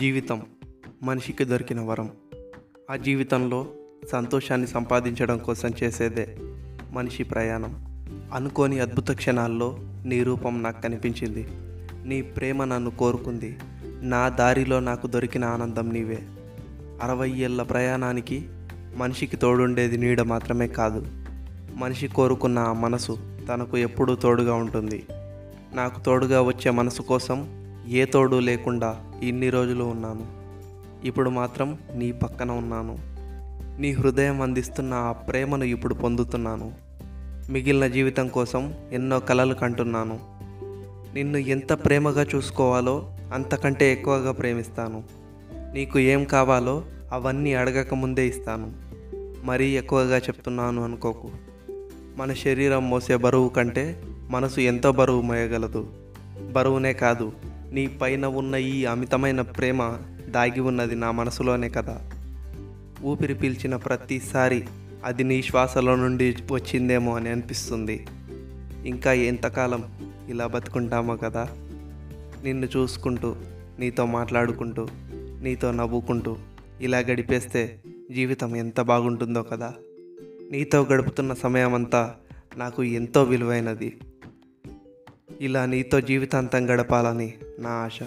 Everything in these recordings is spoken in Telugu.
జీవితం మనిషికి దొరికిన వరం. ఆ జీవితంలో సంతోషాన్ని సంపాదించడం కోసం చేసేదే మనిషి ప్రయాణం. అనుకోని అద్భుత క్షణాల్లో నీ రూపం నాకు కనిపించింది. నీ ప్రేమ నన్ను కోరుకుంది. నా దారిలో నాకు దొరికిన ఆనందం నీవే. అరవై ఏళ్ళ ప్రయాణానికి మనిషికి తోడుండేది నీడ మాత్రమే కాదు. మనిషి కోరుకున్న ఆ మనసు తనకు ఎప్పుడూ తోడుగా ఉంటుంది. నాకు తోడుగా వచ్చే మనసు కోసం ఏ తోడు లేకుండా ఇన్ని రోజులు ఉన్నాను. ఇప్పుడు మాత్రం నీ పక్కన ఉన్నాను. నీ హృదయం అందిస్తున్న ఆ ప్రేమను ఇప్పుడు పొందుతున్నాను. మిగిలిన జీవితం కోసం ఎన్నో కలలు కంటున్నాను. నిన్ను ఎంత ప్రేమగా చూసుకోవాలో అంతకంటే ఎక్కువగా ప్రేమిస్తాను. నీకు ఏం కావాలో అవన్నీ అడగక ముందే ఇస్తాను. మరీ ఎక్కువగా చెప్తున్నాను అనుకోకు. మన శరీరం మోసే బరువు కంటే మనసు ఎంతో బరువు మోయగలదు. బరువునే కాదు నీ పైన ఉన్న ఈ అమితమైన ప్రేమ దాగి ఉన్నది నా మనసులోనే కదా. ఊపిరి పీల్చిన ప్రతిసారి అది నీ శ్వాసలో నుండి వచ్చిందేమో అని అనిపిస్తుంది. ఇంకా ఎంతకాలం ఇలా బతుకుంటామో కదా. నిన్ను చూసుకుంటూ నీతో మాట్లాడుకుంటూ నీతో నవ్వుకుంటూ ఇలా గడిపేస్తే జీవితం ఎంత బాగుంటుందో కదా. నీతో గడుపుతున్న సమయం అంతా నాకు ఎంతో విలువైనది. ఇలా నీతో జీవితాంతం గడపాలని నా ఆశ.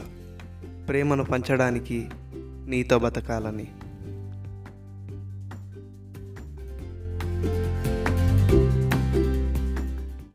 ప్రేమను పంచడానికి నీతో బతకాలని.